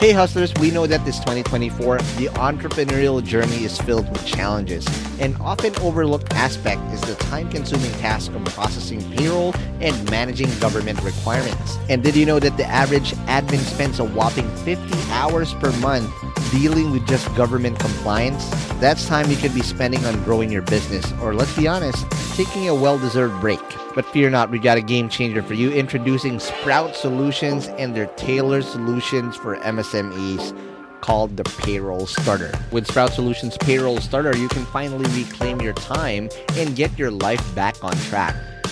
Hey hustlers, we know that this 2024, the entrepreneurial journey is filled with challenges. An often overlooked aspect is the time consuming task of processing payroll and managing government requirements. And did you know that the average admin spends a whopping 50 hours per month dealing with just government compliance? That's time you could be spending on growing your business, or let's be honest, taking a well deserved break. But fear not, we got a game changer for you introducing Sprout Solutions and their tailored solutions for MSMEs called the Payroll Starter. With Sprout Solutions Payroll Starter, you can finally reclaim your time and get your life back on track.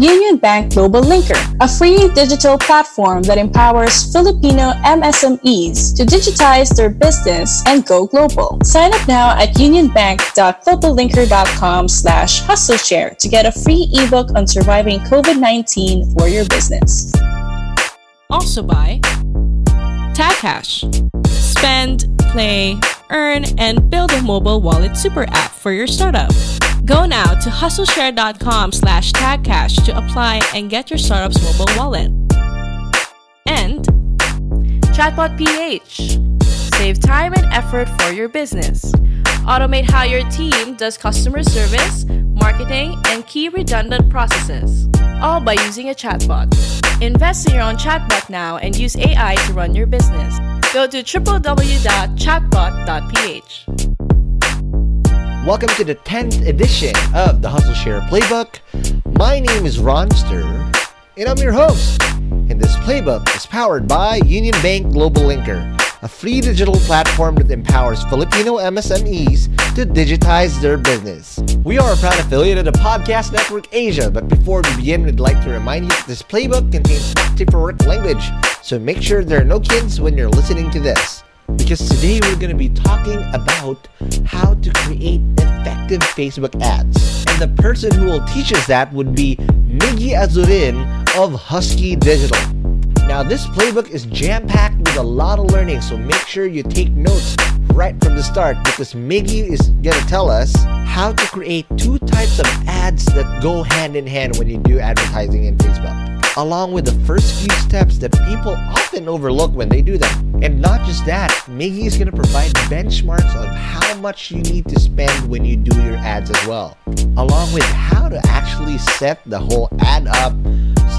Union Bank Global Linker, a free digital platform that empowers Filipino MSMEs to digitize their business and go global. Sign up now at unionbank.globallinker.com slash hustleshare to get a free ebook on surviving COVID-19 for your business. Also by TagCash. Spend, play, earn, and build a mobile wallet super app for your startup. Go now to hustleshare.com slash tagcash to apply and get your startup's mobile wallet. And Chatbot PH. Save time and effort for your business. Automate how your team does customer service, marketing, and key redundant processes. All by using a chatbot. Invest in your own chatbot now and use AI to run your business. Go to www.chatbot.ph. Welcome to the 10th edition of the Hustle Share Playbook. My name is Ronster, and I'm your host. And this playbook is powered by Union Bank Global Linker, a free digital platform that empowers Filipino MSMEs to digitize their business. We are a proud affiliate of the Podcast Network Asia, but before we begin, we'd like to remind you that this playbook contains not for work language, so make sure there are no kids when you're listening to this because today we're going to be talking about how to create effective Facebook ads. And the person who will teach us that would be Miggy Azurin of Husky Digital. Now, this playbook is jam packed with a lot of learning, so make sure you take notes right from the start because Miggy is to tell us how to create two types of ads that go hand in hand when you do advertising in Facebook along with the first few steps that people often overlook when they do them. And not just that, Miggy is going to provide benchmarks of how much you need to spend when you do your ads as well, along with how to actually set the whole ad up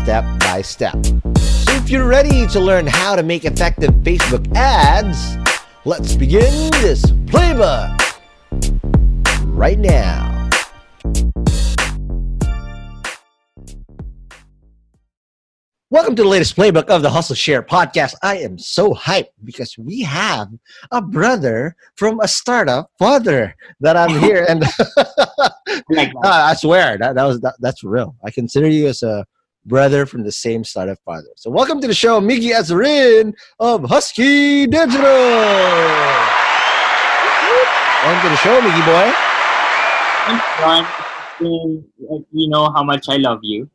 step by step. So if you're ready to learn how to make effective Facebook ads, let's begin this playbook right now. Welcome to the latest playbook of the Hustle Share podcast. I am so hyped because we have a brother from a startup father that I'm here, and like I swear that, that was that, that's real. I consider you as a brother from the same startup father. So welcome to the show, Miggy Azurin of Husky Digital. welcome to the show, Miggy boy. Thanks, Ron. You know how much I love you,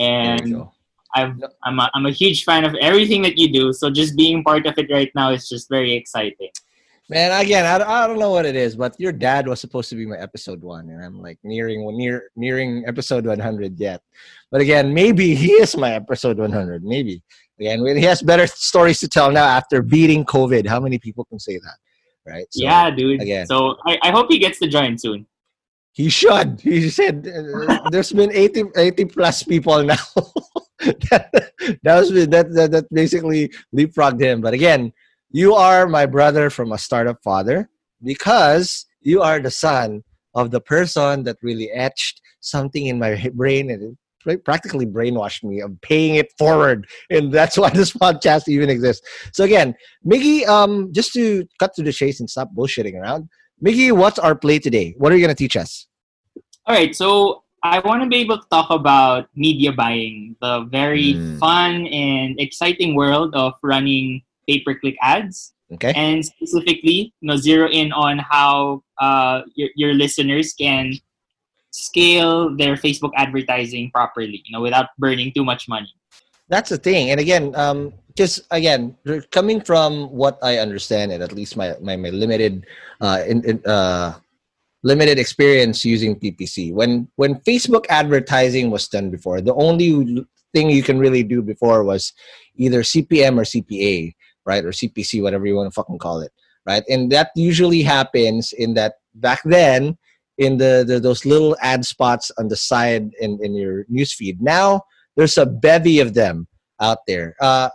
and I've, I'm, a, I'm a huge fan of everything that you do. So just being part of it right now is just very exciting. Man, again, I, I don't know what it is, but your dad was supposed to be my episode one, and I'm like nearing near nearing episode 100 yet. But again, maybe he is my episode 100. Maybe again, he has better stories to tell now after beating COVID. How many people can say that, right? So, yeah, dude. Again, so I, I hope he gets to join soon. He should. He said uh, there's been 80, 80 plus people now. that, that was that, that that basically leapfrogged him. But again, you are my brother from a startup father because you are the son of the person that really etched something in my brain and it practically brainwashed me of paying it forward. And that's why this podcast even exists. So again miggy um just to cut to the chase and stop bullshitting around miggy what's our play today? What are you going to teach us? All right so I want to be able to talk about media buying, the very mm. fun and exciting world of running pay-per-click ads. Okay. And specifically, you know, zero in on how uh, your, your listeners can scale their Facebook advertising properly, you know, without burning too much money. That's the thing. And again, um, just again, coming from what I understand and at least my, my, my limited uh, in, in, uh, limited experience using PPC. When when Facebook advertising was done before, the only thing you can really do before was either CPM or CPA, right, or CPC, whatever you want to fucking call it, right? And that usually happens in that back then in the, the those little ad spots on the side in in your newsfeed. Now there's a bevy of them out there. Uh,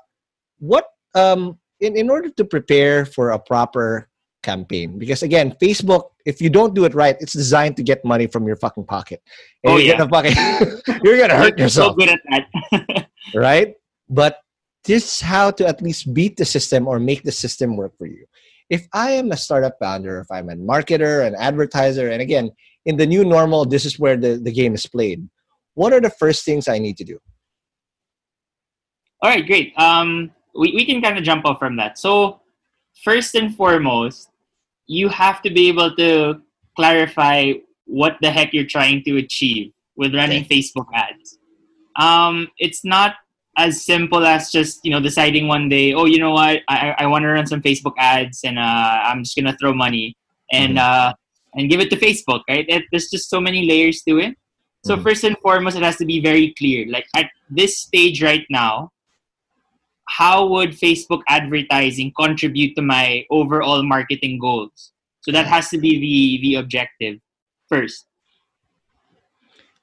what um in, in order to prepare for a proper campaign because again facebook if you don't do it right it's designed to get money from your fucking pocket and oh, you're yeah. gonna fucking you're gonna hurt yourself so good at that right but this is how to at least beat the system or make the system work for you if i am a startup founder if i'm a marketer an advertiser and again in the new normal this is where the, the game is played what are the first things i need to do all right great um we, we can kind of jump off from that so first and foremost, you have to be able to clarify what the heck you're trying to achieve with running okay. Facebook ads. Um, it's not as simple as just you know deciding one day, oh, you know what, I, I want to run some Facebook ads and uh, I'm just gonna throw money and mm-hmm. uh, and give it to Facebook. Right? It, there's just so many layers to it. So mm-hmm. first and foremost, it has to be very clear. Like at this stage right now, how would Facebook advertising contribute to my overall marketing goals? So that has to be the the objective first.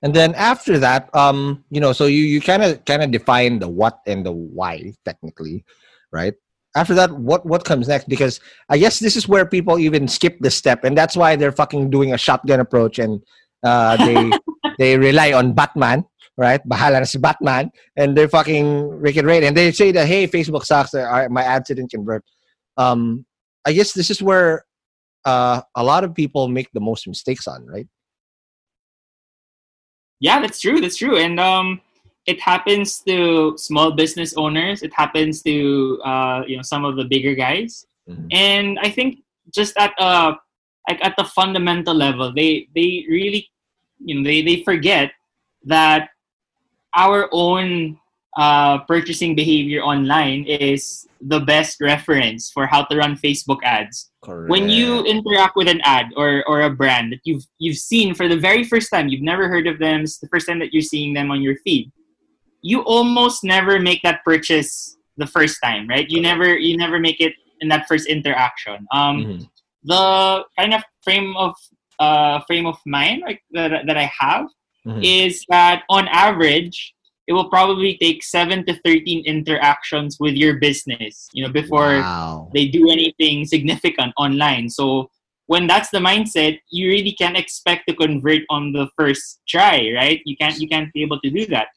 And then after that, um, you know, so you you kind of kind of define the what and the why technically, right? After that, what what comes next? Because I guess this is where people even skip the step, and that's why they're fucking doing a shotgun approach and uh, they they rely on Batman right? Bahala na si Batman, and they're fucking Rick and and they say that hey, Facebook sucks. My ads didn't convert. Um, I guess this is where uh, a lot of people make the most mistakes on, right? Yeah, that's true. That's true, and um, it happens to small business owners. It happens to uh, you know some of the bigger guys, mm-hmm. and I think just at uh like at the fundamental level, they they really you know they they forget that our own uh, purchasing behavior online is the best reference for how to run Facebook ads. Correct. When you interact with an ad or, or a brand that you've you've seen for the very first time, you've never heard of them, it's the first time that you're seeing them on your feed. You almost never make that purchase the first time, right? You never you never make it in that first interaction. Um, mm-hmm. The kind of frame of uh, frame of mind like that, that I have mm-hmm. is that on average, it will probably take seven to 13 interactions with your business, you know, before wow. they do anything significant online. So when that's the mindset, you really can't expect to convert on the first try, right? You can't, you can't be able to do that.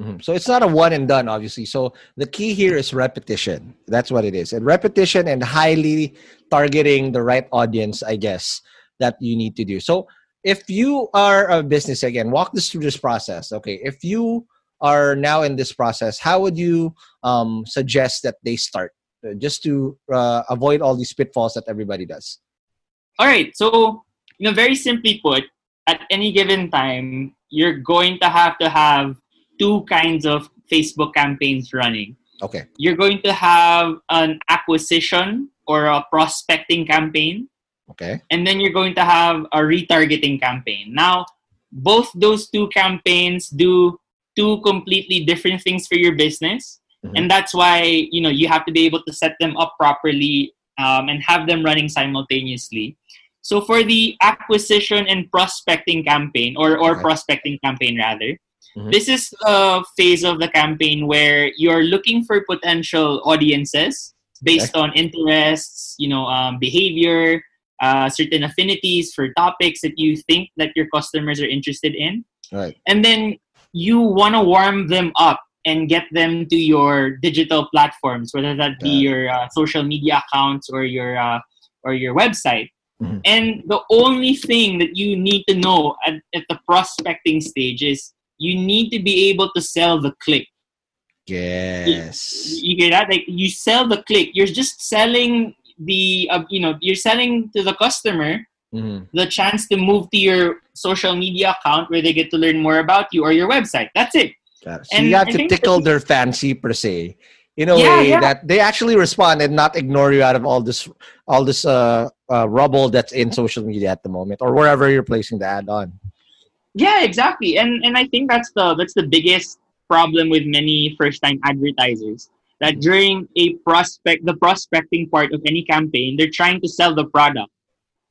Mm-hmm. So it's not a one and done, obviously. So the key here is repetition. That's what it is. And repetition and highly targeting the right audience, I guess, that you need to do. So if you are a business again walk us through this process okay? If you are now in this process how would you um, suggest that they start? Uh, just to uh, avoid all these pitfalls that everybody does. All right so you know very simply put at any given time you're going to have to have two kinds of facebook campaigns running. Okay. You're going to have an acquisition or a prospecting campaign, Okay. and then you're going to have a retargeting campaign. Now, both those two campaigns do two completely different things for your business, Mhm. and that's why you know you have to be able to set them up properly um, and have them running simultaneously. So for the acquisition and prospecting campaign, or or Okay. prospecting campaign rather, Mhm. this is a phase of the campaign where you're looking for potential audiences based on interests, you know, um, behavior, uh, certain affinities for topics that you think that your customers are interested in, Right. and then you want to warm them up and get them to your digital platforms, whether that be Yeah. your uh, social media accounts or your uh, or your website. Mhm. And the only thing that you need to know at, at the prospecting stage is you need to be able to sell the click. Yes. You get that? Like you sell the click. You're just selling the uh, you know you're selling to the customer Mhm. the chance to move to your social media account where they get to learn more about you or your website. That's it. It. So And you have I to tickle their fancy per se, in a Yeah, way yeah. that they actually respond and not ignore you out of all this, all this uh, uh, rubble that's in social media at the moment or wherever you're placing the ad on. Yeah, exactly. And and I think that's the that's the biggest problem with many first time advertisers. That during a prospect the prospecting part of any campaign, they're trying to sell the product.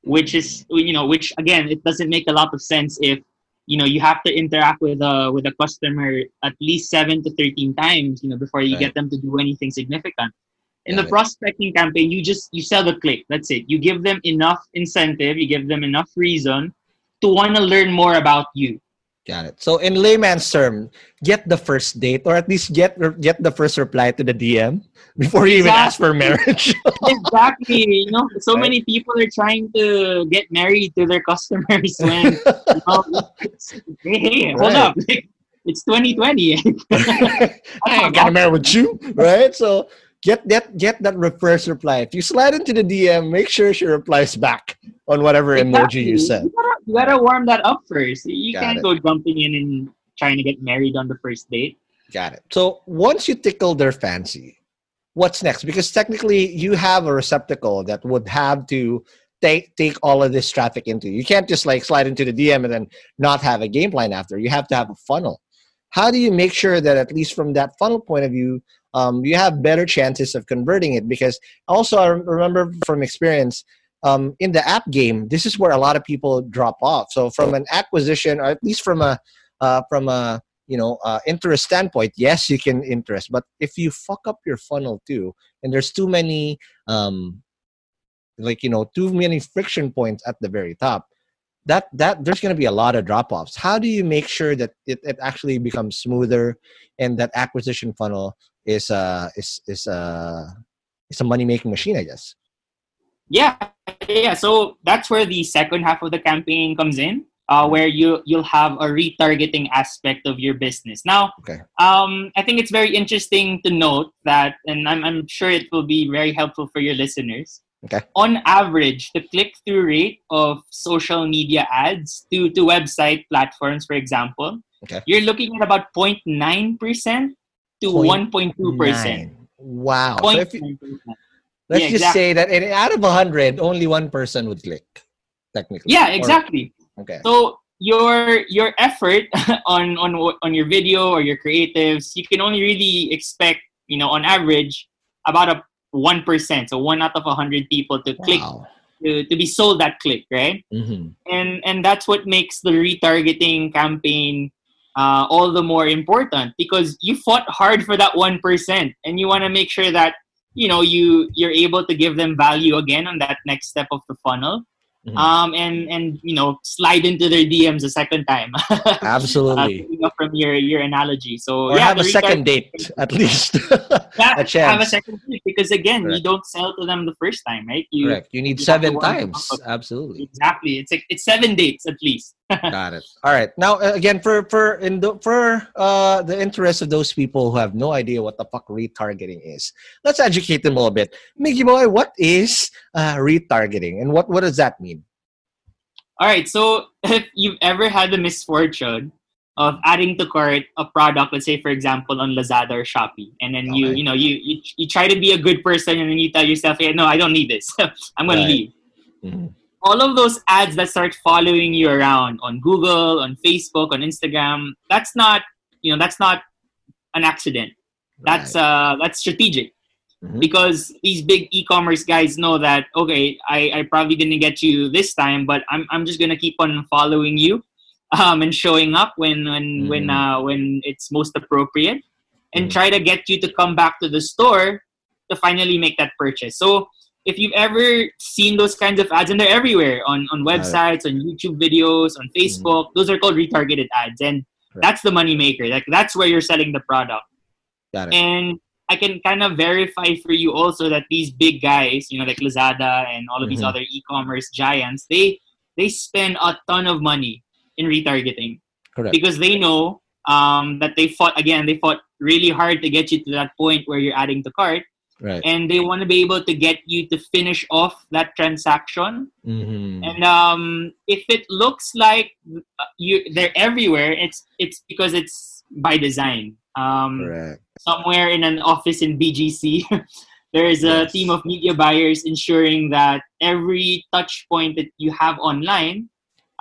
Which is you know, which again it doesn't make a lot of sense if you know you have to interact with a with a customer at least seven to thirteen times, you know, before you Right. get them to do anything significant. In the prospecting campaign, you just you sell the click. That's it. You give them enough incentive, you give them enough reason to want to learn more about you. Got it. So in layman's term, get the first date or at least get get the first reply to the DM before you even ask for marriage. exactly. You know, so Right. many people are trying to get married to their customers when you know, hey, hey, hold Right. up. It's 2020. I gonna marry with you, right? So get that get that reverse reply. If you slide into the DM, make sure she replies back on whatever emoji you Exactly. sent. You gotta, you gotta warm that up first. You Got can't it. go jumping in and trying to get married on the first date. Got it. So once you tickle their fancy, what's next? Because technically, you have a receptacle that would have to take take all of this traffic into. You can't just like slide into the DM and then not have a game plan after. You have to have a funnel. How do you make sure that at least from that funnel point of view, um, you have better chances of converting it? Because also, I remember from experience. Um, in the app game, this is where a lot of people drop off. So, from an acquisition, or at least from a uh, from a you know uh, interest standpoint yes you can interest but if you fuck up your funnel too and there's too many um like you know too many friction points at the very top that that there's going to be a lot of drop offs how do you make sure that it, it actually becomes smoother and that acquisition funnel is uh is is uh is a money making machine i guess Yeah, yeah. So that's where the second half of the campaign comes in, uh, where you you'll have a retargeting aspect of your business. Now, Okay. um, I think it's very interesting to note that, and I'm I'm sure it will be very helpful for your listeners. Okay. On average, the click-through rate of social media ads to to website platforms, for example, Okay. you're looking at about 0.9 percent to Point 1.2 percent. Nine. wow so if you, let's Yeah, just exactly. say that out of 100 only one person would click technically Yeah, Or- exactly. okay So your your effort on on on your video or your creatives, you can only really expect, you know, on average, about a one percent. So one out of a hundred people to click wow to, to be sold that click, right? hmm And and that's what makes the retargeting campaign uh, all the more important because you fought hard for that one percent, and you want to make sure that you know you you're able to give them value again on that next step of the funnel Mhm. um and and you know slide into their dms a second time. Uh, absolutely. picking from your your analogy. So or yeah have a second date at least. Yeah, a chance. have a second date. Because again you don't sell to them the first time right? You correct. You need you seven times. absolutely. Exactly. It's like it's seven dates at least got it all right now uh, again for for in the for uh the interest of those people who have no idea what the fuck retargeting is let's educate them a little bit miggy boy what is uh retargeting and what what does that mean all right so if you've ever had the misfortune of adding to cart a product, let's say for example on Lazada or Shopee, and then you Okay. you know you, you you try to be a good person, and then you tell yourself, yeah, no, I don't need this. I'm gonna Right. leave. Mhm. All of those ads that start following you around on Google, on Facebook, on Instagram, that's not you know that's not an accident. That's Right. uh that's strategic Mhm. because these big e-commerce guys know that okay I, I probably didn't get you this time but I'm, I'm just gonna keep on following you um, and showing up when when when Mhm. uh, when it's most appropriate and Mhm. try to get you to come back to the store to finally make that purchase so if you've ever seen those kinds of ads and they're everywhere on, on websites on youtube videos on facebook those are called retargeted ads and Correct. that's the money maker like that's where you're selling the product Got it. and I can kind of verify for you also that these big guys, you know, like Lazada and all of these Mhm. other e-commerce giants, they they spend a ton of money in retargeting Correct. because they know um, that they fought again. They fought really hard to get you to that point where you're adding to cart, Right. and they want to be able to get you to finish off that transaction. Mhm. And um, if it looks like you they're everywhere, it's it's because it's by design. Um, Correct. somewhere in an office in BGC, there is a Yes. team of media buyers ensuring that every touch point that you have online,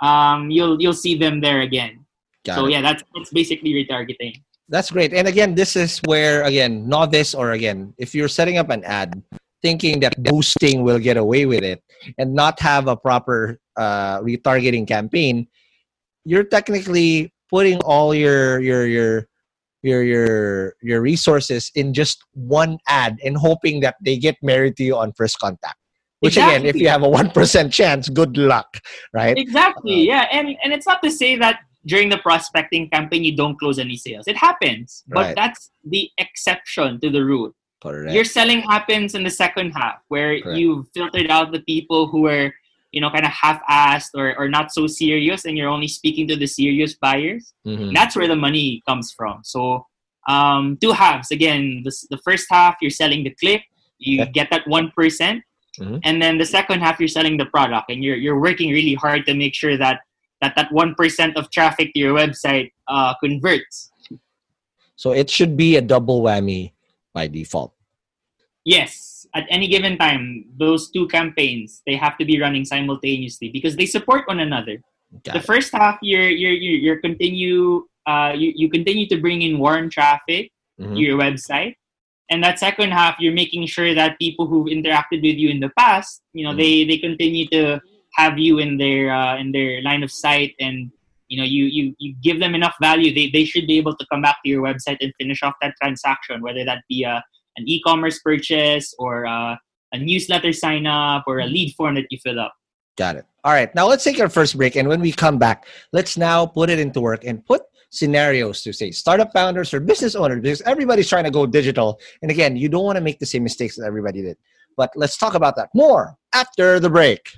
um, you'll you'll see them there again. Got so it. yeah, that's that's basically retargeting. That's great. And again, this is where again, novice or again, if you're setting up an ad thinking that boosting will get away with it and not have a proper uh, retargeting campaign, you're technically putting all your your your your your your resources in just one ad and hoping that they get married to you on first contact. Which again, if you have a one percent chance, good luck, right? Exactly. Yeah, and and it's not to say that during the prospecting campaign you don't close any sales. It happens, but Right. that's the exception to the rule. Correct. Your selling happens in the second half where Correct. you've filtered out the people who are, you know, kind of half-assed or, or not so serious and you're only speaking to the serious buyers. Mhm. That's where the money comes from. So um, two halves. Again, the, the first half, you're selling the clip. You Okay. get that 1%. Mhm. And then the second half, you're selling the product. And you're, you're working really hard to make sure that that, that 1% of traffic to your website uh, converts. So it should be a double whammy by default. Yes, at any given time, those two campaigns they have to be running simultaneously because they support one another. Got the it. first half, you're you're you're, continue uh you, you continue to bring in warm traffic Mhm. to your website, and that second half, you're making sure that people who've interacted with you in the past, you know, Mhm. they they continue to have you in their uh, in their line of sight and. You know, you, you, you give them enough value, they, they should be able to come back to your website and finish off that transaction, whether that be a, an e-commerce purchase or uh, a newsletter sign up or a lead form that you fill up. Got it. All right. Now let's take our first break. And when we come back, let's now put it into work and put scenarios to say startup founders or business owners because everybody's trying to go digital. And again, you don't want to make the same mistakes that everybody did. But let's talk about that more after the break.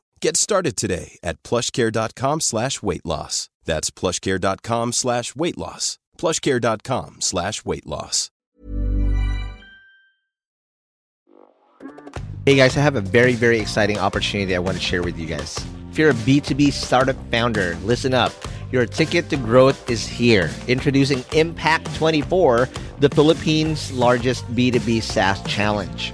Get started today at plushcare.com slash weight loss. That's plushcare.com slash weight loss. plushcare.com slash weight loss. Hey guys, I have a very, very exciting opportunity I want to share with you guys. If you're a B2B startup founder, listen up. Your ticket to growth is here. Introducing Impact 24, the Philippines' largest B2B SaaS challenge.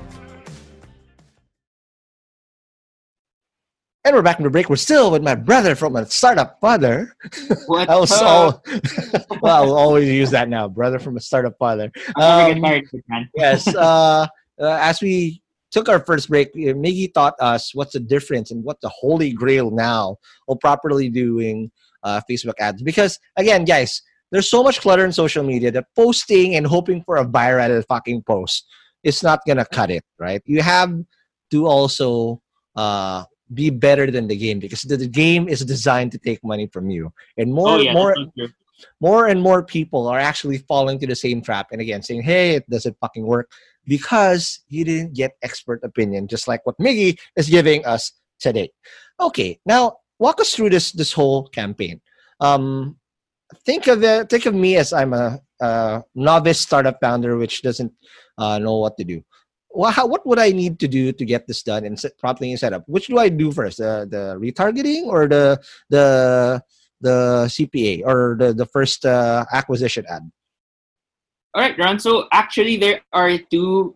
And we're back from the break. We're still with my brother from a startup father. What I was all, well, I'll always use that now. Brother from a startup father. I'm Um, get tired, man. yes. Uh, uh, as we took our first break, uh, Miggy taught us what's the difference and what the holy grail now of properly doing uh, Facebook ads. Because again, guys, there's so much clutter in social media that posting and hoping for a viral fucking post is not gonna cut it, right? You have to also uh, be better than the game because the, the game is designed to take money from you, and more oh yeah, more that's so true. more and more people are actually falling to the same trap. And again saying hey it doesn't fucking work because you didn't get expert opinion just like what miggy is giving us today. Okay now walk us through this this whole campaign. Um think of it think of me as i'm a, a novice startup founder which doesn't uh, know what to do well, how, what would I need to do to get this done and set, properly set up? Which do I do first, the the retargeting or the the the CPA or the the first uh, acquisition ad? All right, Ron. So actually, there are two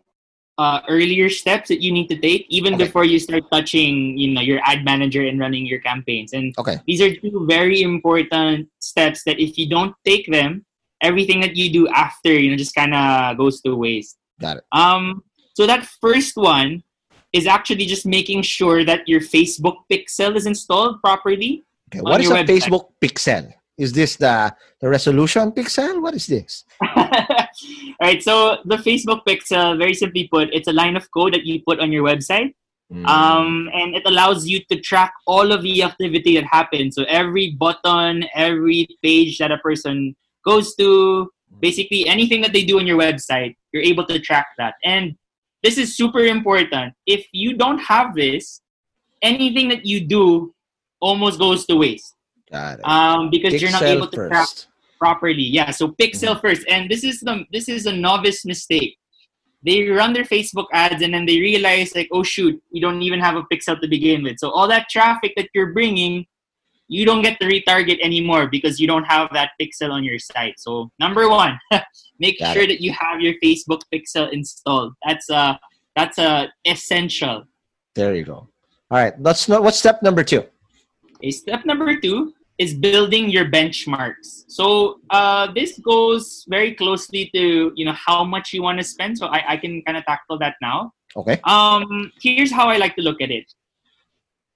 uh, earlier steps that you need to take even Okay. before you start touching, you know, your ad manager and running your campaigns. And Okay, these are two very important steps that if you don't take them, everything that you do after, you know, just kind of goes to waste. got it. Um, so that first one is actually just making sure that your Facebook pixel is installed properly. Okay, what is a website. Facebook pixel? Is this the the resolution pixel? What is this? All right, so the Facebook pixel, very simply put, it's a line of code that you put on your website. Mm, Um, and it allows you to track all of the activity that happens. So every button, every page that a person goes to, basically anything that they do on your website, you're able to track that. And this is super important. If you don't have this, anything that you do almost goes to waste. got it. Um, because you're not able to track first. properly. Yeah, so pixel first, and this is the this is a novice mistake. They run their Facebook ads and then they realize like, oh shoot, we don't even have a pixel to begin with. So all that traffic that you're bringing, you don't get to retarget anymore because you don't have that pixel on your site. So number one, make Got sure that you have your Facebook pixel installed. That's a that's a essential. There you go. All right, let's know what's step number two. Okay, step number two is building your benchmarks. So uh, this goes very closely to you know how much you want to spend. So I, I can kind of tackle that now. Okay. Um, here's how I like to look at it.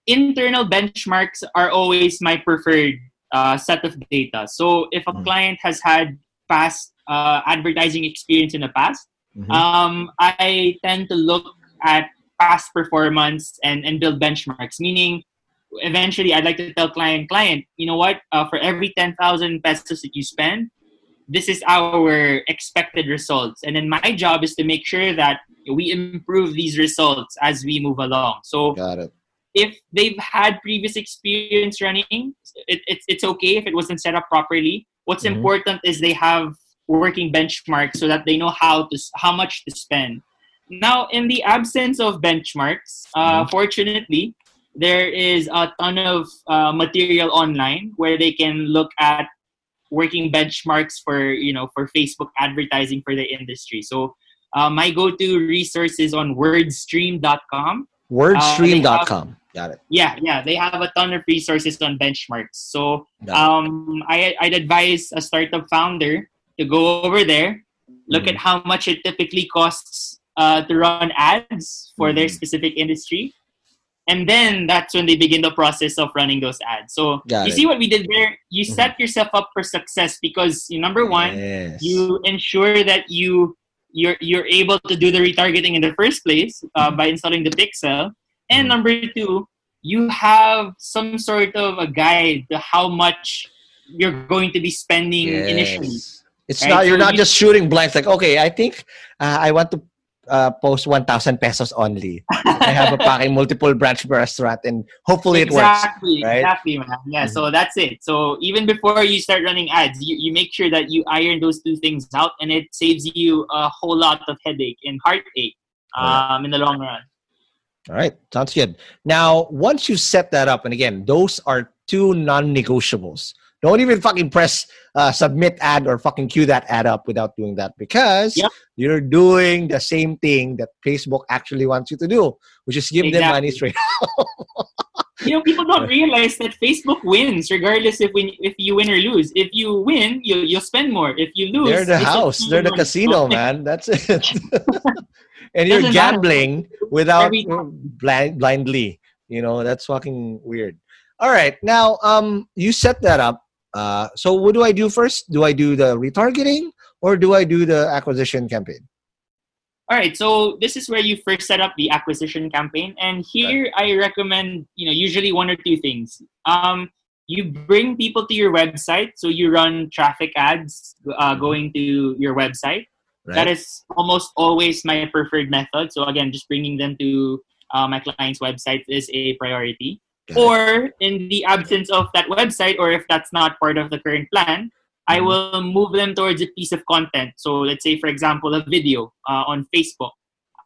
Internal benchmarks are always my preferred uh, set of data. So if a Mm. client has had past uh, advertising experience in the past, Mhm. um, I tend to look at past performance and, and build benchmarks. Meaning, eventually, I'd like to tell client, client, you know what? Uh, for every ten thousand pesos that you spend, this is our expected results. And then my job is to make sure that we improve these results as we move along. So got it. If they've had previous experience running, it, it's it's okay if it wasn't set up properly. What's Mhm. important is they have working benchmarks so that they know how to how much to spend. Now, in the absence of benchmarks, uh, Mhm. fortunately, there is a ton of uh, material online where they can look at working benchmarks for you know for Facebook advertising for the industry. So uh, my go-to resource is on wordstream.com. Wordstream.com. got it. Yeah, yeah, they have a ton of resources on benchmarks. So um, I, I'd advise a startup founder to go over there, look Mhm. at how much it typically costs uh, to run ads for their Mhm. specific industry. And then that's when they begin the process of running those ads. So Got you it. see what we did there? You Mhm. set yourself up for success because number one, Yes. you ensure that you you're you're able to do the retargeting in the first place uh, by installing the pixel and Mhm. number two you have some sort of a guide to how much you're going to be spending initially Yes. It's Right, not you're so not you- just shooting blanks like okay, I think uh, I want to uh, post 1000 pesos only. I have a packing multiple branch restaurant and hopefully it works. exactly, right? Exactly, man. Yeah, Mhm. so that's it. So even before you start running ads, you, you make sure that you iron those two things out, and it saves you a whole lot of headache and heartache um, in the long run. All right, sounds good. Now, once you set that up, and again, those are two non-negotiables. Don't even fucking press uh, submit ad or fucking queue that ad up without doing that because Yep. you're doing the same thing that Facebook actually wants you to do, which is give them money straight. You know, people don't realize that Facebook wins regardless if we, if you win or lose. If you win, you you'll spend more. If you lose, They're the house, they're the more. casino, man. That's it. and you're gambling without blind, blindly. You know, that's fucking weird. All right, now um, you set that up. Uh, so what do I do first? Do I do the retargeting or do I do the acquisition campaign? All right, so this is where you first set up the acquisition campaign, and here I recommend you know usually one or two things. Um, you bring people to your website, so you run traffic ads uh, going to your website. Right? That is almost always my preferred method. So again, just bringing them to uh, my client's website is a priority. Got it. Or in the absence of that website, or if that's not part of the current plan, I Mhm. will move them towards a piece of content. So let's say, for example, a video uh, on Facebook.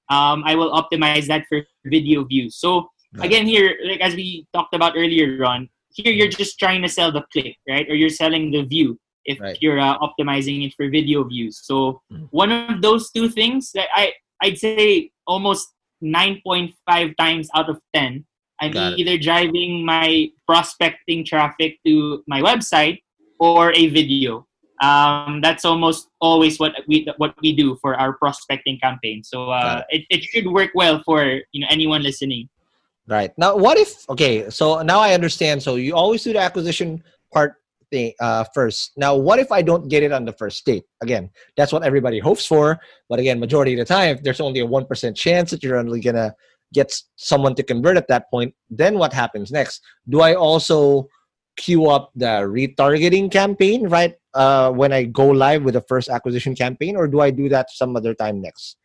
Um, I will optimize that for video views. So Right. again, here, like as we talked about earlier on, here you're just trying to sell the click, right? Or you're selling the view if Right. you're uh, optimizing it for video views. So Mhm. one of those two things that I I'd say almost 9.5 times out of 10 I'm Got it. either driving my prospecting traffic to my website or a video. Um, that's almost always what we what we do for our prospecting campaign. So uh, it, it should work well for you know anyone listening. Right. Now, what if, okay, so now I understand. So you always do the acquisition part thing uh, first. Now, what if I don't get it on the first date? Again, that's what everybody hopes for. But again, majority of the time, if there's only a 1% chance that you're only going to get someone to convert at that point, then what happens next? Do I also queue up the retargeting campaign, right? Uh, when I go live with the first acquisition campaign, or do I do that some other time next?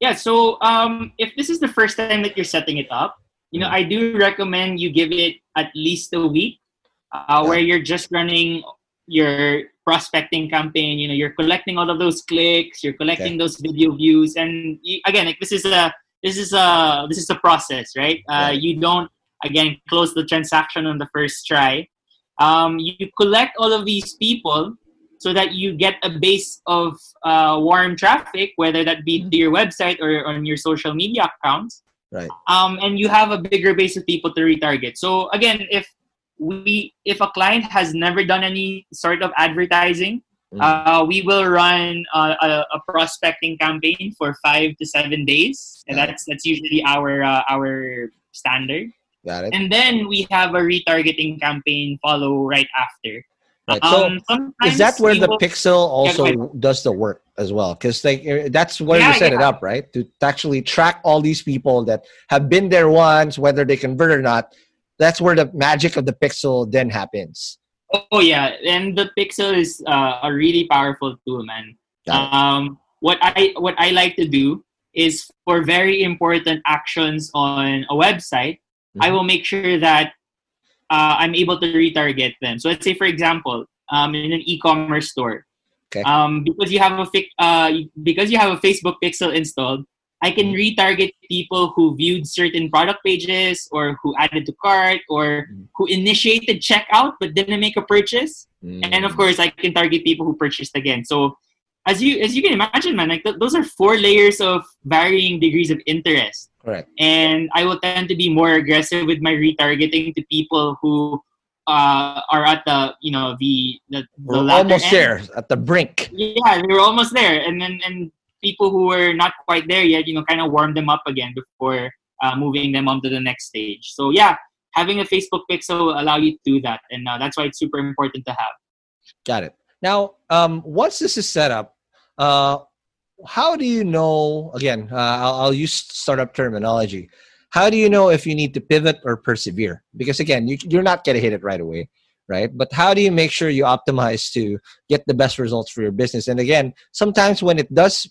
Yeah. So um, if this is the first time that you're setting it up, you know Mm. I do recommend you give it at least a week, uh, where you're just running your prospecting campaign. You know, you're collecting all of those clicks, you're collecting those video views, and you, again, like this is a this is a this is a process, right? Uh, Right. You don't again close the transaction on the first try. Um, you collect all of these people so that you get a base of uh, warm traffic, whether that be to your website or on your social media accounts. Right. Um, and you have a bigger base of people to retarget. So again, if we if a client has never done any sort of advertising, Mm. uh, we will run a, a, a prospecting campaign for five to seven days, and that's that's usually our uh, our standard. Got it. And then we have a retargeting campaign follow right after. Right. So, Um, is that where the will- pixel also ahead. does the work as well because like uh, that's where Yeah, you set it up right to actually track all these people that have been there once whether they convert or not that's where the magic of the pixel then happens Oh yeah, and the Pixel is uh, a really powerful tool, man. Um, what I what I like to do is for very important actions on a website, I Mhm. will make sure that uh, I'm able to retarget them. So let's say, for example, um, in an e-commerce store, Okay. um, because you have a fi- uh, because you have a Facebook Pixel installed, I can retarget people who viewed certain product pages or who added to cart or Mhm. who initiated checkout but didn't make a purchase. And of Mm, course i can target people who purchased again. So as you as you can imagine man like th- those are four layers of varying degrees of interest. Correct. And i will tend to be more aggressive with my retargeting to people who uh, are at the you know the the, the we're almost end. there at the brink. Yeah they were almost there. And then and people who were not quite there yet you know kind of warm them up again before uh, moving them on to the next stage. So yeah having a facebook pixel will allow you to do that and uh, that's why it's super important to have. Got it. Now um once this is set up uh how do you know again uh, I'll, I'll use startup terminology. How do you know if you need to pivot or persevere? Because again you, you're not going to hit it right away right? But how do you make sure you optimize to get the best results for your business? And again, sometimes when it does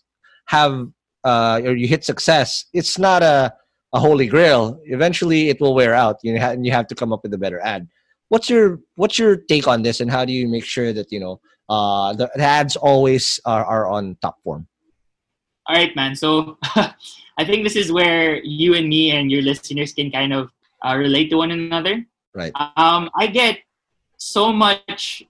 have uh, or you hit success, it's not a a holy grail. Eventually, it will wear out. You ha- and you have to come up with a better ad. What's your what's your take on this, and how do you make sure that you know uh, the, the ads always are, are on top form? All right, man. So I think this is where you and me and your listeners can kind of uh, relate to one another. Right. Um, I get so much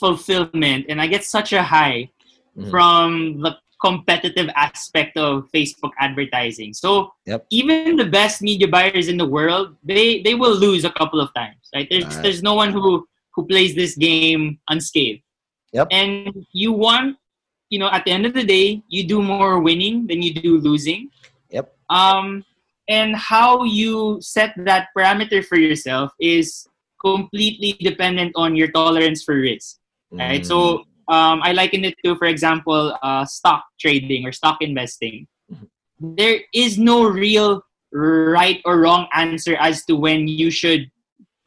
fulfillment and I get such a high Mhm. from the competitive aspect of Facebook advertising. So Yep. even the best media buyers in the world, they they will lose a couple of times. Right? There's Right. there's no one who who plays this game unscathed. Yep. And you want, you know, at the end of the day, you do more winning than you do losing. Yep. Um, and how you set that parameter for yourself is completely dependent on your tolerance for risk. Right. Mm. So um, I liken it to, for example, uh, stock trading or stock investing. Mm-hmm. There is no real right or wrong answer as to when you should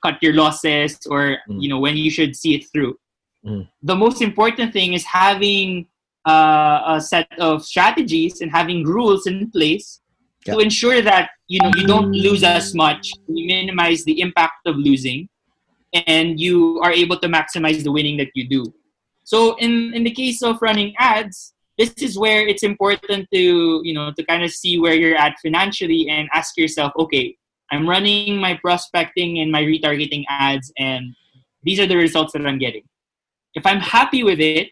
cut your losses or Mm. you know when you should see it through. Mm. The most important thing is having uh, a set of strategies and having rules in place to ensure that you know you don't lose as much, you minimize the impact of losing, and you are able to maximize the winning that you do. So in in the case of running ads, this is where it's important to you know to kind of see where you're at financially and ask yourself, okay, I'm running my prospecting and my retargeting ads, and these are the results that I'm getting. If I'm happy with it,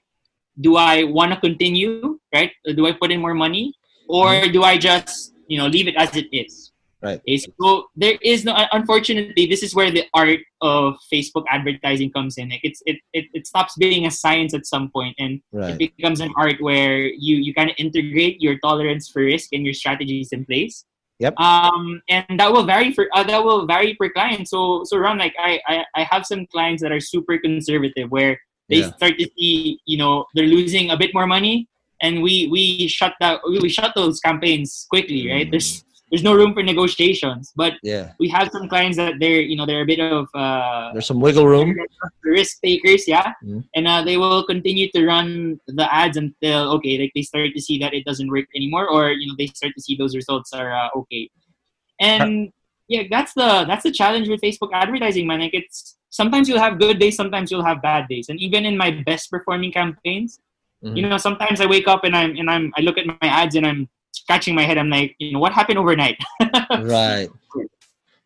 do I want to continue? Right? Do I put in more money, or mm-hmm. do I just you know leave it as it is? Right. Okay, so there is no. Unfortunately, this is where the art of Facebook advertising comes in. Like it's it, it, it stops being a science at some point, and Right. it becomes an art where you you kind of integrate your tolerance for risk and your strategies in place. Yep. Um, and that will vary for uh, that will vary per client. So so Ron, like I, I I have some clients that are super conservative where they Yeah. start to see you know they're losing a bit more money, and we we shut that we, we shut those campaigns quickly, right? Mm. There's there's no room for negotiations, but Yeah. we have some clients that they're you know they're a bit of uh, There's some wiggle room. risk takers, yeah, Mhm. and uh, they will continue to run the ads until okay, like they start to see that it doesn't work anymore, or you know they start to see those results are uh, okay, and yeah, that's the that's the challenge with Facebook advertising, man. Like it's sometimes you'll have good days, sometimes you'll have bad days, and even in my best performing campaigns, Mhm. you know, sometimes I wake up and I'm and I'm I look at my ads and I'm scratching my head. I'm like, you know, what happened overnight? Right.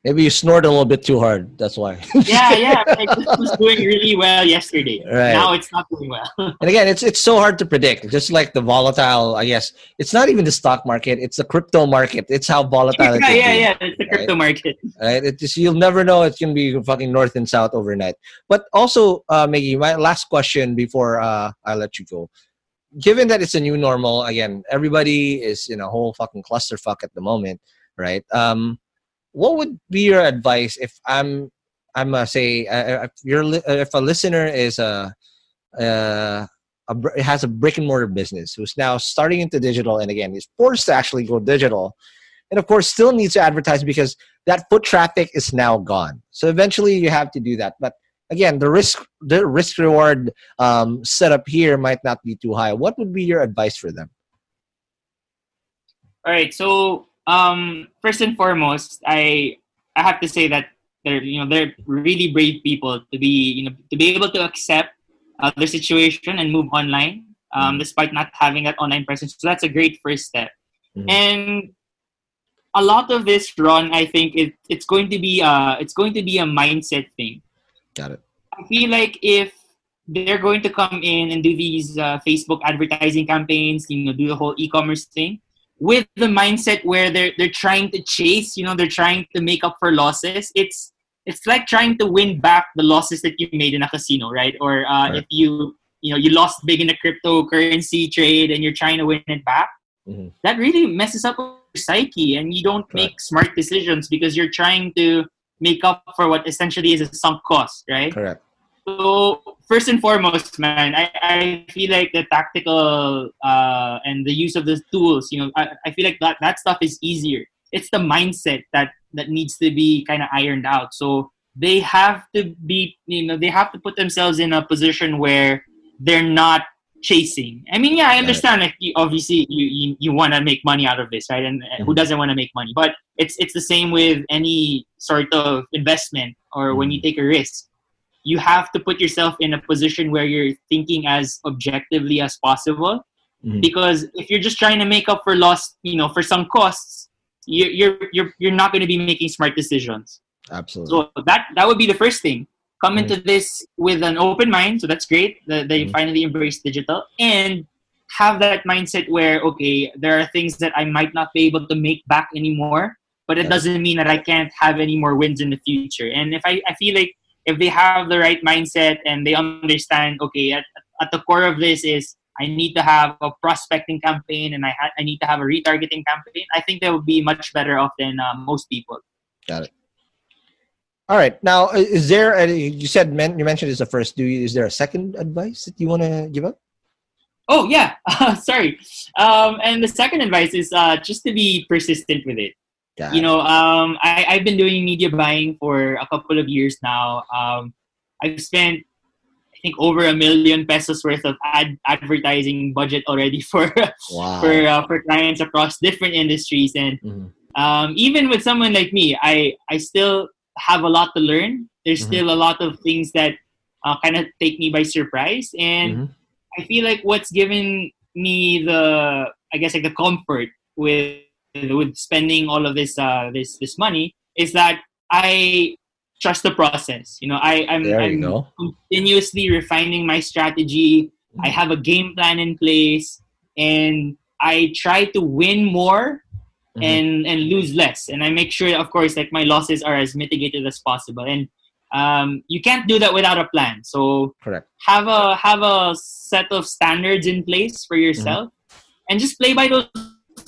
Maybe you snored a little bit too hard. That's why. yeah, yeah. Like, this was doing really well yesterday. Right. Now it's not doing well. and again, it's it's so hard to predict. Just like the volatile, I guess it's not even the stock market; it's the crypto market. It's how volatile yeah, yeah, be. yeah. It's the crypto market. Right? It just you'll never know. It's gonna be fucking north and south overnight. But also, uh, Miggy, my last question before uh, I let you go. Given that it's a new normal, again, everybody is in a whole fucking clusterfuck at the moment, right? Um, what would be your advice if I'm, I'm say, uh, if you're if a listener is a, uh, a has a brick and mortar business who's now starting into digital, and again is forced to actually go digital, and of course still needs to advertise because that foot traffic is now gone. So eventually you have to do that. But again, the risk the risk reward um, setup here might not be too high. What would be your advice for them? All right. So um, first and foremost, I I have to say that they're you know they're really brave people to be you know to be able to accept uh, their situation and move online um, Mhm. despite not having that online presence. So that's a great first step. Mhm. And a lot of this run, I think it, it's going to be uh it's going to be a mindset thing. Got it. I feel like if they're going to come in and do these uh, Facebook advertising campaigns, you know, do the whole e-commerce thing with the mindset where they're they're trying to chase, you know, they're trying to make up for losses. It's it's like trying to win back the losses that you made in a casino, right? Or uh, Right. if you you know you lost big in a cryptocurrency trade and you're trying to win it back, Mhm. that really messes up your psyche, and you don't Correct. make smart decisions because you're trying to make up for what essentially is a sunk cost, right? Correct. So first and foremost, man, I, I feel like the tactical uh, and the use of the tools, you know, I, I feel like that, that stuff is easier. It's the mindset that that needs to be kind of ironed out. So they have to be you know they have to put themselves in a position where they're not chasing. I mean, yeah, I understand. Like, you, obviously, you you, you want to make money out of this, right? And mm-hmm. who doesn't want to make money? But it's it's the same with any sort of investment or mm-hmm. when you mm-hmm. take a risk. You have to put yourself in a position where you're thinking as objectively as possible, mm-hmm. because if you're just trying to make up for lost, you know, for some costs, you're you're you're, you're not going to be making smart decisions. Absolutely. So that that would be the first thing come into this with an open mind so that's great that they mm-hmm. finally embrace digital and have that mindset where okay there are things that i might not be able to make back anymore but it doesn't mean that i can't have any more wins in the future. And if i, I feel like if they have the right mindset and they understand okay at, at the core of this is i need to have a prospecting campaign and i, ha- I need to have a retargeting campaign i think they would be much better off than uh, most people. Got it all right. Now, is there? A, you said you mentioned is the first. Do you, is there a second advice that you want to give up? Oh yeah, uh, sorry. Um, and the second advice is uh, just to be persistent with it. Got you know, um, I, I've been doing media buying for a couple of years now. Um, I've spent, I think, over a million pesos worth of ad advertising budget already for wow. for uh, for clients across different industries, and mm-hmm. um, even with someone like me, I I still have a lot to learn. There's mm-hmm. still a lot of things that uh, kind of take me by surprise, and mm-hmm. I feel like what's given me the, I guess, like the comfort with with spending all of this uh, this this money is that I trust the process. You know, I I'm, I'm continuously refining my strategy. I mm-hmm. have a game plan in place, and I try to win more mm-hmm. and and lose less. And i make sure of course like my losses are as mitigated as possible. And um, you can't do that without a plan. So correct. have a have a set of standards in place for yourself mm-hmm. and just play by those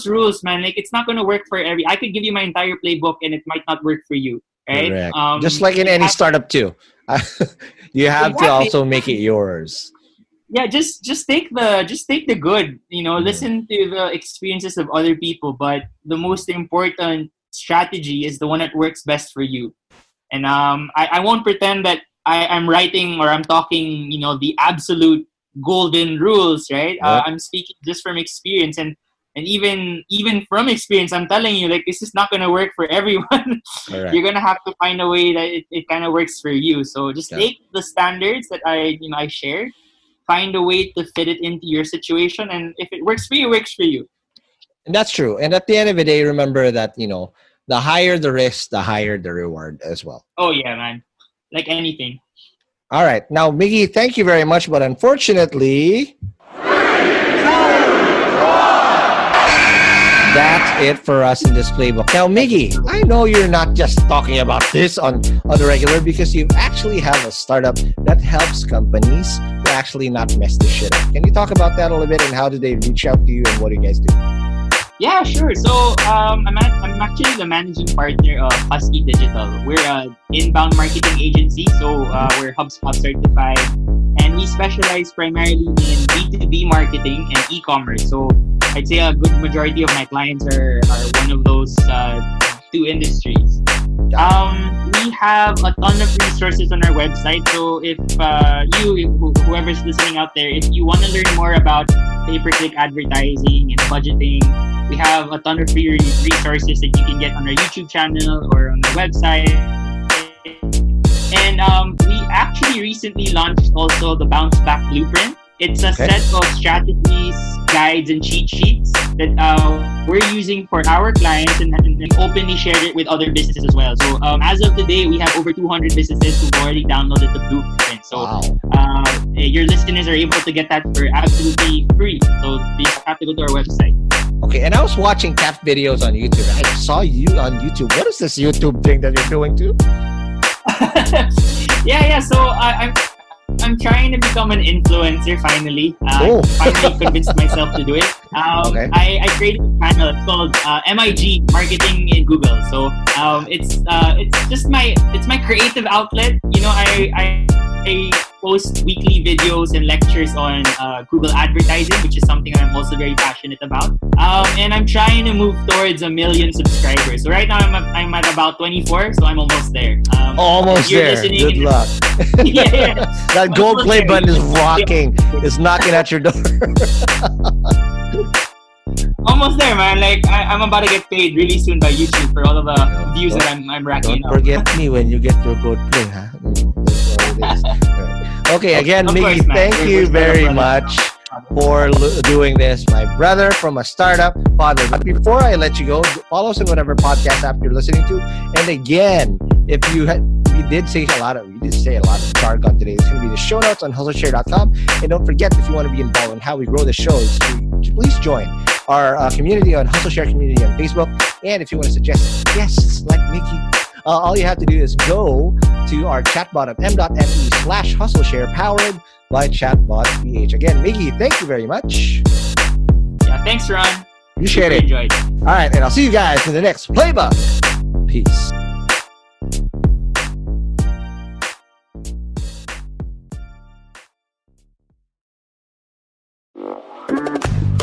rules man. Like it's not going to work for every i could give you my entire playbook and it might not work for you right? Um, just like in any startup too. You have exactly. to also make it yours yeah just just take the just take the good you know listen to the experiences of other people but the most important strategy is the one that works best for you. And um i, I won't pretend that I, i'm writing or i'm talking you know the absolute golden rules right? Uh, i'm speaking just from experience and and even even from experience i'm telling you like this is not going to work for everyone. You're going to have to find a way that it, it kind of works for you. So just yeah. take the standards that i you know i shared find a way to fit it into your situation and if it works for you it works for you. And that's true. And at the end of the day remember that you know the higher the risk the higher the reward as well. Oh yeah man. Like anything. All right. Now miggy thank you very much but unfortunately that's it for us in this playbook. Now, Miggy, I know you're not just talking about this on, on the regular because you actually have a startup that helps companies to actually not mess this shit up. Can you talk about that a little bit and how do they reach out to you and what do you guys do? Yeah, sure. So um, I'm, at, I'm actually the managing partner of Husky Digital. We're an inbound marketing agency, so uh, we're HubSpot certified, and we specialize primarily in B2B marketing and e-commerce. So I'd say a good majority of my clients are, are one of those uh, two industries. Um, we have a ton of resources on our website. So if uh, you, whoever's listening out there, if you want to learn more about pay-per-click advertising and budgeting, we have a ton of free resources that you can get on our YouTube channel or on our website. And um, we actually recently launched also the Bounce Back Blueprint. It's a okay. set of strategies, guides, and cheat sheets that uh, we're using for our clients and, and, openly shared it with other businesses as well. So um, as of today, we have over 200 businesses who've already downloaded the blueprint. So wow. uh, your listeners are able to get that for absolutely free. So you have to go to our website. Okay, and I was watching cat videos on YouTube. I saw you on YouTube. What is this YouTube thing that you're doing too? yeah, yeah. So I, I'm I'm trying to become an influencer finally. Uh, oh. finally convinced myself to do it. Um, okay. I, I created a channel it's called uh, MIG Marketing in Google. So um, it's uh, it's just my it's my creative outlet. You know, I I, I post weekly videos and lectures on uh, Google advertising, which is something I'm also very passionate about. Um, and I'm trying to move towards a million subscribers. So right now I'm, I'm at about 24, so I'm almost there. Um, almost there. Good luck. yeah, yeah. that gold play there. button is rocking. It's knocking at your door. Almost there, man. Like I, am about to get paid really soon by YouTube for all of the views that I'm, I'm racking. Don't forget me when you get your gold play, huh? Okay, again, Miggy, thank you very much for doing this, my brother from a startup father. But before I let you go, follow us on whatever podcast app you're listening to. And again, if you had we did say a lot of we did say a lot of jargon today. It's going to be the show notes on hustleshare.com. And don't forget if you want to be involved in how we grow the shows, please join our uh, community on HustleShare community on Facebook. And if you want to suggest guests like Miggy, uh, all you have to do is go to our chatbot of m.me slash hustle share powered by chatbot ph. Again, Miggy, thank you very much. Yeah, thanks, Ron. Appreciate it. Enjoyed. All right, and I'll see you guys in the next playbook. Peace.